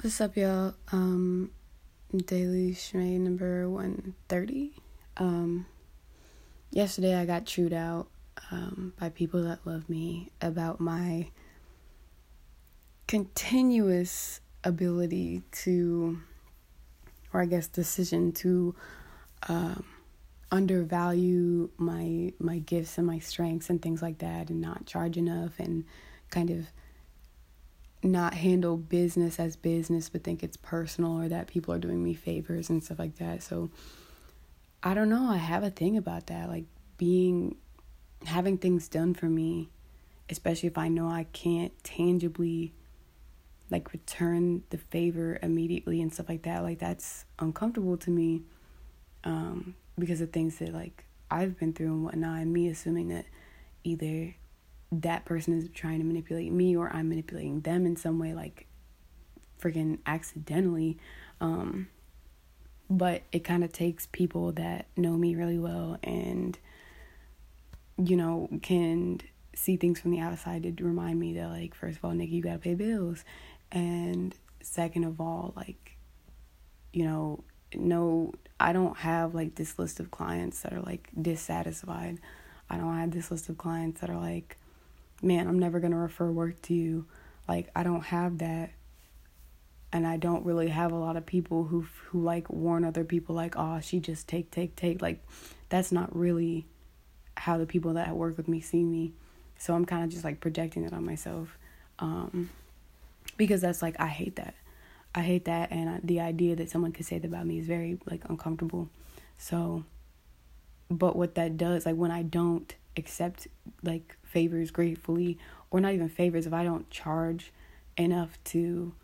What's up, y'all? Um, Daily Shmay number 130. Um, yesterday I got chewed out um, by people that love me about my continuous ability to, or I guess decision to, um, undervalue my my gifts and my strengths and things like that and not charge enough and kind of not handle business as business but think it's personal or that people are doing me favors and stuff like that. So I don't know, I have a thing about that like being having things done for me, especially if I know I can't tangibly like return the favor immediately and stuff like that. Like that's uncomfortable to me. Um because of things that like I've been through and whatnot and me assuming that either that person is trying to manipulate me or I'm manipulating them in some way, like freaking accidentally. Um, but it kind of takes people that know me really well and, you know, can see things from the outside to remind me that, like, first of all, Nikki, you gotta pay bills. And second of all, like, you know, no, I don't have like this list of clients that are like dissatisfied. I don't have this list of clients that are like, man, I'm never going to refer work to you. Like I don't have that. And I don't really have a lot of people who who like warn other people like, "Oh, she just take take take." Like that's not really how the people that work with me see me. So I'm kind of just like projecting it on myself. Um because that's like I hate that. I hate that and the idea that someone could say that about me is very like uncomfortable. So but what that does like when I don't accept like favors gratefully or not even favors if I don't charge enough to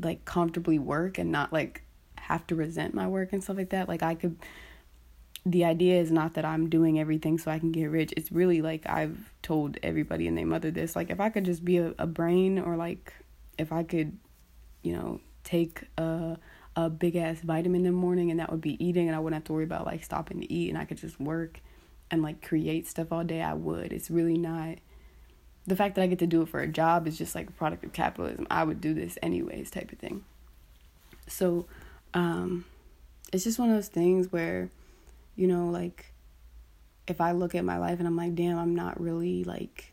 like comfortably work and not like have to resent my work and stuff like that like I could the idea is not that I'm doing everything so I can get rich. It's really like I've told everybody and their mother this like if I could just be a, a brain or like if I could you know take a a big ass vitamin in the morning and that would be eating and I wouldn't have to worry about like stopping to eat and I could just work and like create stuff all day, I would. It's really not the fact that I get to do it for a job is just like a product of capitalism. I would do this anyways, type of thing. So, um, it's just one of those things where, you know, like if I look at my life and I'm like, damn, I'm not really like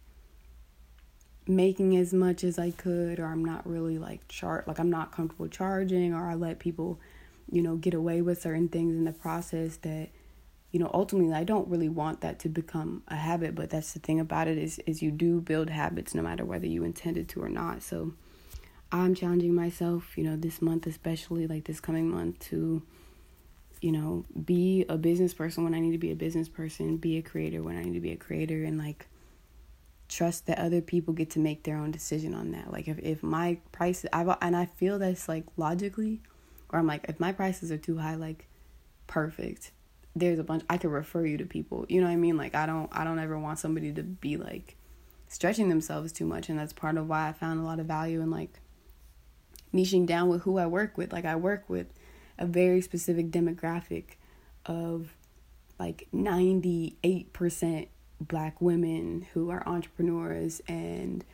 making as much as I could, or I'm not really like chart, like I'm not comfortable charging, or I let people, you know, get away with certain things in the process that you know ultimately i don't really want that to become a habit but that's the thing about it is is you do build habits no matter whether you intended to or not. So i'm challenging myself you know this month especially like this coming month to you know be a business person when i need to be a business person be a creator when i need to be a creator and like trust that other people get to make their own decision on that. Like if, if my prices i and i feel that's like logically or i'm like if my prices are too high like perfect there's a bunch I could refer you to people. You know what I mean? Like I don't I don't ever want somebody to be like stretching themselves too much and that's part of why I found a lot of value in like niching down with who I work with. Like I work with a very specific demographic of like 98% black women who are entrepreneurs and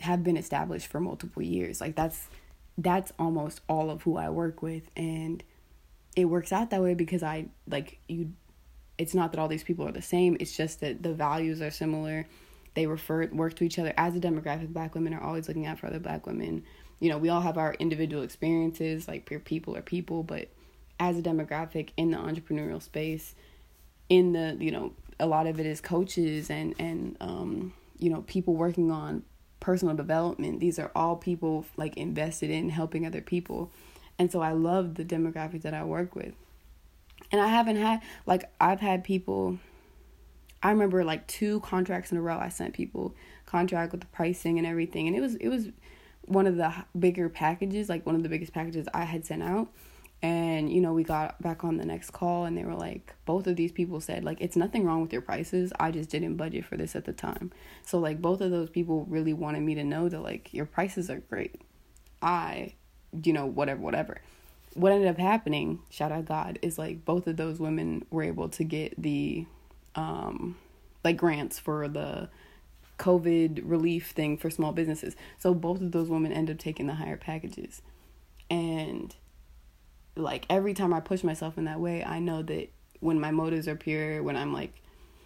have been established for multiple years. Like that's that's almost all of who I work with and it works out that way because I like you it's not that all these people are the same, it's just that the values are similar. They refer work to each other as a demographic. Black women are always looking out for other black women. You know, we all have our individual experiences, like peer people are people, but as a demographic in the entrepreneurial space, in the, you know, a lot of it is coaches and and um, you know, people working on personal development. These are all people like invested in helping other people and so I love the demographic that I work with. And I haven't had, like, I've had people, I remember like two contracts in a row I sent people contract with the pricing and everything. And it was, it was one of the bigger packages, like one of the biggest packages I had sent out. And, you know, we got back on the next call and they were like, both of these people said, like, it's nothing wrong with your prices. I just didn't budget for this at the time. So, like, both of those people really wanted me to know that, like, your prices are great. I you know, whatever, whatever. What ended up happening, shout out God, is like both of those women were able to get the um like grants for the COVID relief thing for small businesses. So both of those women end up taking the higher packages. And like every time I push myself in that way, I know that when my motives are pure, when I'm like,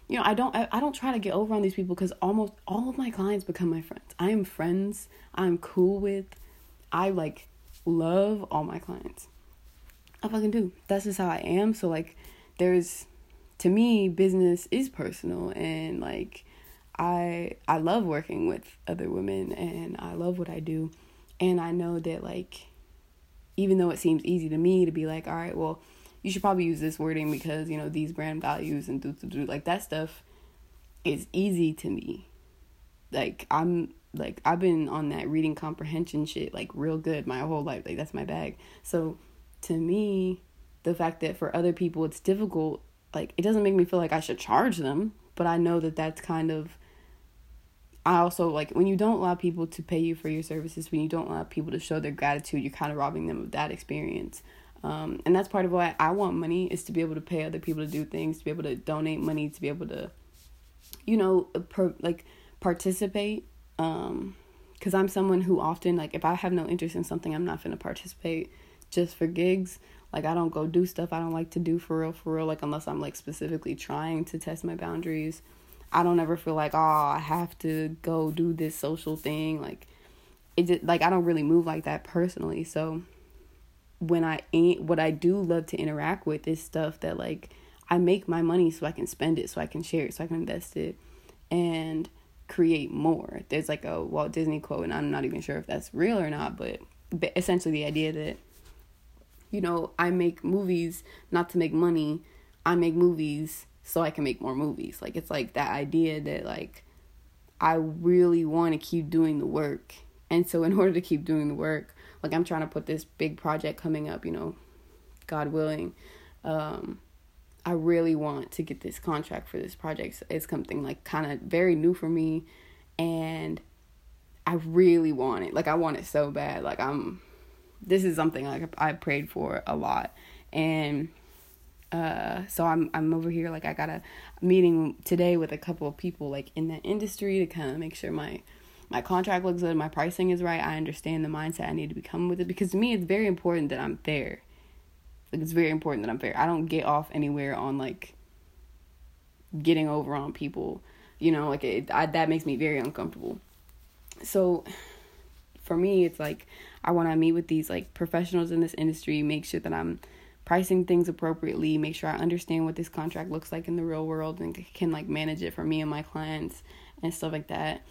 you know, I don't I, I don't try to get over on these people because almost all of my clients become my friends. I am friends. I'm cool with. I like love all my clients. I fucking do. That's just how I am. So like there's to me business is personal and like I I love working with other women and I love what I do and I know that like even though it seems easy to me to be like all right well you should probably use this wording because you know these brand values and do do do like that stuff is easy to me like I'm like I've been on that reading comprehension shit like real good my whole life like that's my bag so to me the fact that for other people it's difficult like it doesn't make me feel like I should charge them but I know that that's kind of I also like when you don't allow people to pay you for your services, when you don't allow people to show their gratitude, you're kind of robbing them of that experience. Um, and that's part of why I want money is to be able to pay other people to do things, to be able to donate money, to be able to, you know, per, like participate. Um, cause I'm someone who often like if I have no interest in something, I'm not gonna participate just for gigs. Like I don't go do stuff I don't like to do for real, for real. Like unless I'm like specifically trying to test my boundaries. I don't ever feel like, oh, I have to go do this social thing. Like, it just, like I don't really move like that personally. So when I ain't, what I do love to interact with is stuff that like I make my money so I can spend it, so I can share it, so I can invest it, and create more. There's like a Walt Disney quote, and I'm not even sure if that's real or not, but essentially the idea that you know I make movies not to make money. I make movies so I can make more movies. Like it's like that idea that like I really want to keep doing the work. And so in order to keep doing the work, like I'm trying to put this big project coming up, you know, God willing. Um I really want to get this contract for this project. It's something like kind of very new for me and I really want it. Like I want it so bad. Like I'm this is something like I prayed for a lot. And uh, so I'm I'm over here like I got a meeting today with a couple of people like in that industry to kind of make sure my my contract looks good, my pricing is right. I understand the mindset I need to become with it because to me it's very important that I'm fair. It's very important that I'm fair. I don't get off anywhere on like getting over on people. You know, like it I, that makes me very uncomfortable. So for me it's like I want to meet with these like professionals in this industry, make sure that I'm pricing things appropriately, make sure I understand what this contract looks like in the real world and can like manage it for me and my clients and stuff like that.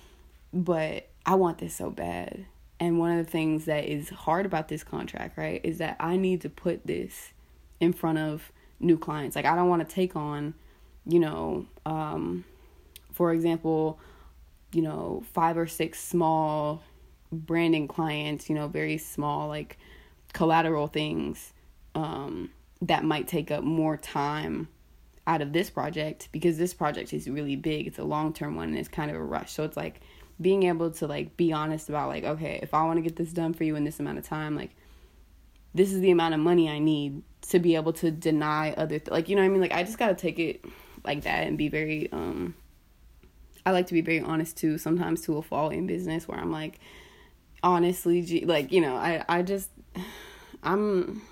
But I want this so bad. And one of the things that is hard about this contract, right, is that I need to put this in front of new clients. Like I don't want to take on, you know, um for example, you know, five or six small branding clients, you know, very small like collateral things um, that might take up more time out of this project because this project is really big. It's a long term one and it's kind of a rush. So it's like being able to like be honest about like, okay, if I want to get this done for you in this amount of time, like this is the amount of money I need to be able to deny other th- like you know what I mean? Like I just gotta take it like that and be very um I like to be very honest too, sometimes to a fall in business where I'm like honestly like, you know, I I just I'm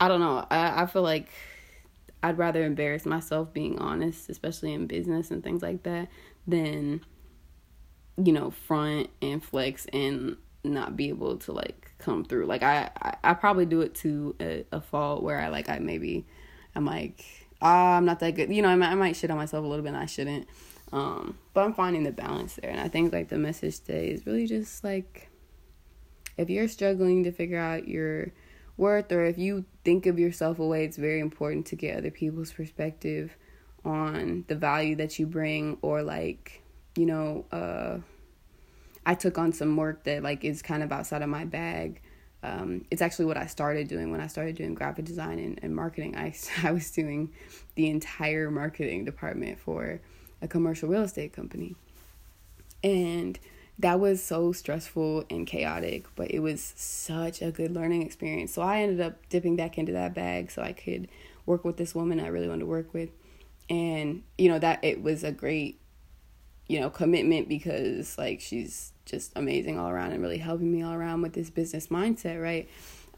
I don't know. I, I feel like I'd rather embarrass myself being honest, especially in business and things like that, than you know front and flex and not be able to like come through. Like I I, I probably do it to a, a fault where I like I maybe I'm like ah I'm not that good. You know I might, I might shit on myself a little bit and I shouldn't. Um, but I'm finding the balance there, and I think like the message today is really just like if you're struggling to figure out your worth or if you think of yourself a way, it's very important to get other people's perspective on the value that you bring or like, you know, uh I took on some work that like is kind of outside of my bag. Um, it's actually what I started doing when I started doing graphic design and, and marketing. I, I was doing the entire marketing department for a commercial real estate company. And that was so stressful and chaotic, but it was such a good learning experience. So I ended up dipping back into that bag so I could work with this woman I really wanted to work with. And, you know, that it was a great, you know, commitment because like she's just amazing all around and really helping me all around with this business mindset, right?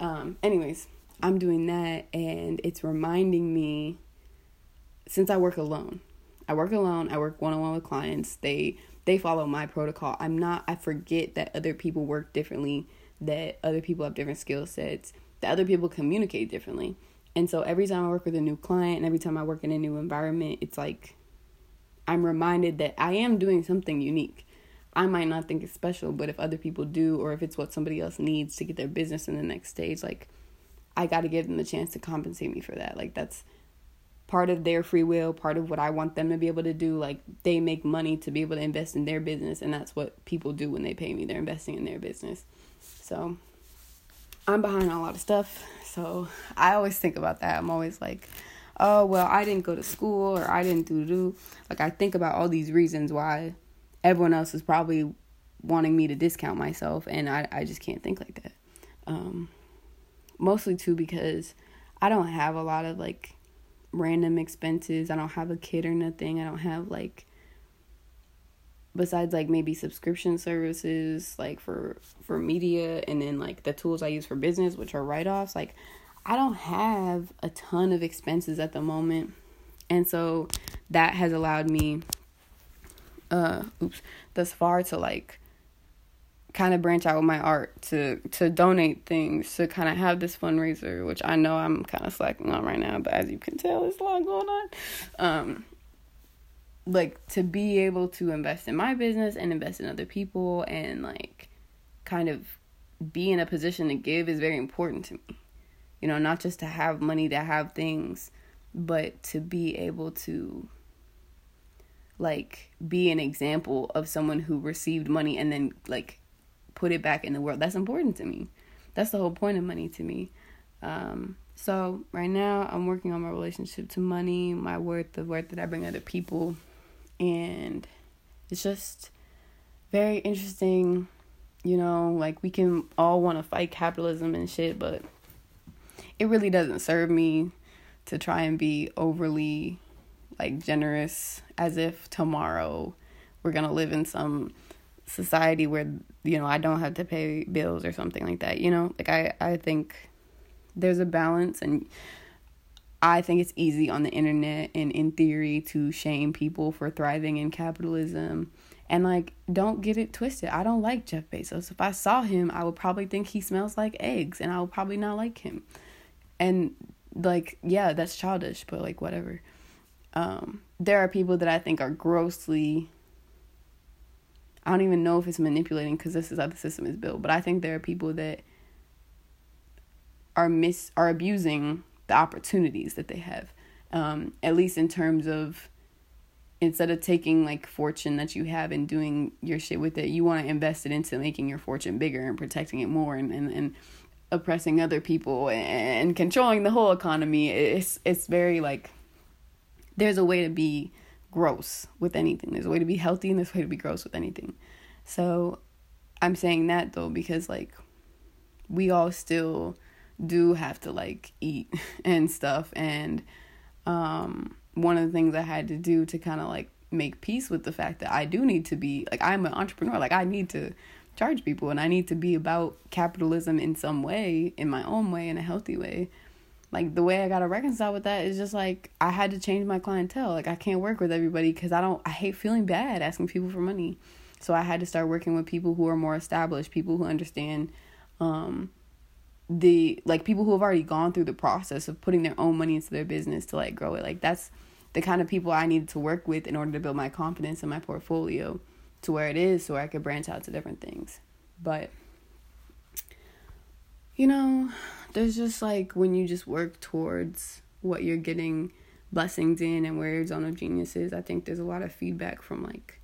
Um, anyways, I'm doing that and it's reminding me since I work alone. I work alone, I work one on one with clients. They they follow my protocol. I'm not I forget that other people work differently, that other people have different skill sets, that other people communicate differently. And so every time I work with a new client and every time I work in a new environment, it's like I'm reminded that I am doing something unique. I might not think it's special, but if other people do, or if it's what somebody else needs to get their business in the next stage, like I got to give them the chance to compensate me for that. Like that's part of their free will, part of what I want them to be able to do. Like they make money to be able to invest in their business, and that's what people do when they pay me. They're investing in their business. So I'm behind on a lot of stuff. So I always think about that. I'm always like, oh well, I didn't go to school or I didn't do do. Like I think about all these reasons why everyone else is probably wanting me to discount myself and I, I just can't think like that. Um, mostly too because I don't have a lot of like random expenses. I don't have a kid or nothing. I don't have like besides like maybe subscription services like for for media and then like the tools I use for business which are write-offs like I don't have a ton of expenses at the moment. And so that has allowed me uh oops thus far to like kind of branch out with my art to to donate things to kind of have this fundraiser which i know i'm kind of slacking on right now but as you can tell it's a lot going on um like to be able to invest in my business and invest in other people and like kind of be in a position to give is very important to me you know not just to have money to have things but to be able to like be an example of someone who received money and then like put it back in the world. That's important to me. That's the whole point of money to me. Um, so right now I'm working on my relationship to money, my worth, the worth that I bring other people, and it's just very interesting. You know, like we can all want to fight capitalism and shit, but it really doesn't serve me to try and be overly like generous as if tomorrow we're gonna live in some society where you know I don't have to pay bills or something like that. You know, like I I think there's a balance and I think it's easy on the internet and in theory to shame people for thriving in capitalism. And like don't get it twisted. I don't like Jeff Bezos. If I saw him, I would probably think he smells like eggs and I would probably not like him. And like yeah, that's childish, but like whatever. Um there are people that I think are grossly I don't even know if it's manipulating because this is how the system is built. But I think there are people that are miss are abusing the opportunities that they have. Um, at least in terms of instead of taking like fortune that you have and doing your shit with it, you want to invest it into making your fortune bigger and protecting it more and, and, and oppressing other people and controlling the whole economy. It's it's very like there's a way to be gross with anything. There's a way to be healthy and there's a way to be gross with anything. So I'm saying that though because like we all still do have to like eat and stuff and um one of the things I had to do to kind of like make peace with the fact that I do need to be like I'm an entrepreneur like I need to charge people and I need to be about capitalism in some way in my own way in a healthy way like the way I gotta reconcile with that is just like I had to change my clientele. Like I can't work with everybody because I don't. I hate feeling bad asking people for money. So I had to start working with people who are more established, people who understand, um, the like people who have already gone through the process of putting their own money into their business to like grow it. Like that's the kind of people I needed to work with in order to build my confidence in my portfolio to where it is, so I could branch out to different things. But you know, there's just like when you just work towards what you're getting blessings in and where your zone of genius is, I think there's a lot of feedback from like,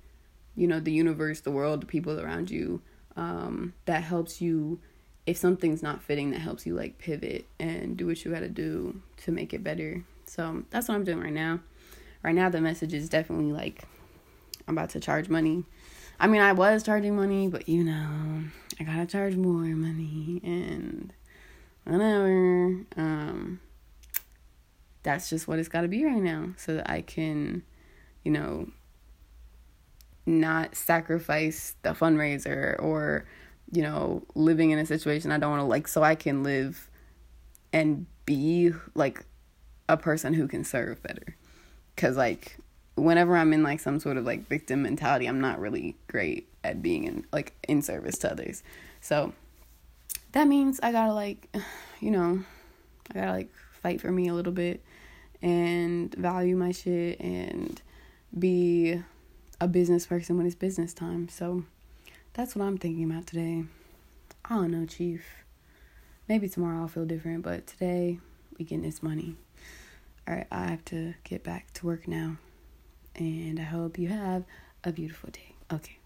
you know, the universe, the world, the people around you, um, that helps you if something's not fitting that helps you like pivot and do what you gotta do to make it better. So that's what I'm doing right now. Right now the message is definitely like I'm about to charge money. I mean I was charging money, but you know, I gotta charge more money and whatever. Um, that's just what it's got to be right now, so that I can, you know, not sacrifice the fundraiser or you know living in a situation I don't want to like so I can live and be like a person who can serve better cuz like whenever I'm in like some sort of like victim mentality I'm not really great at being in like in service to others so that means I got to like you know I got to like fight for me a little bit and value my shit and be a business person when it's business time. So that's what I'm thinking about today. I don't know, Chief. Maybe tomorrow I'll feel different, but today we getting this money. All right, I have to get back to work now. And I hope you have a beautiful day. Okay.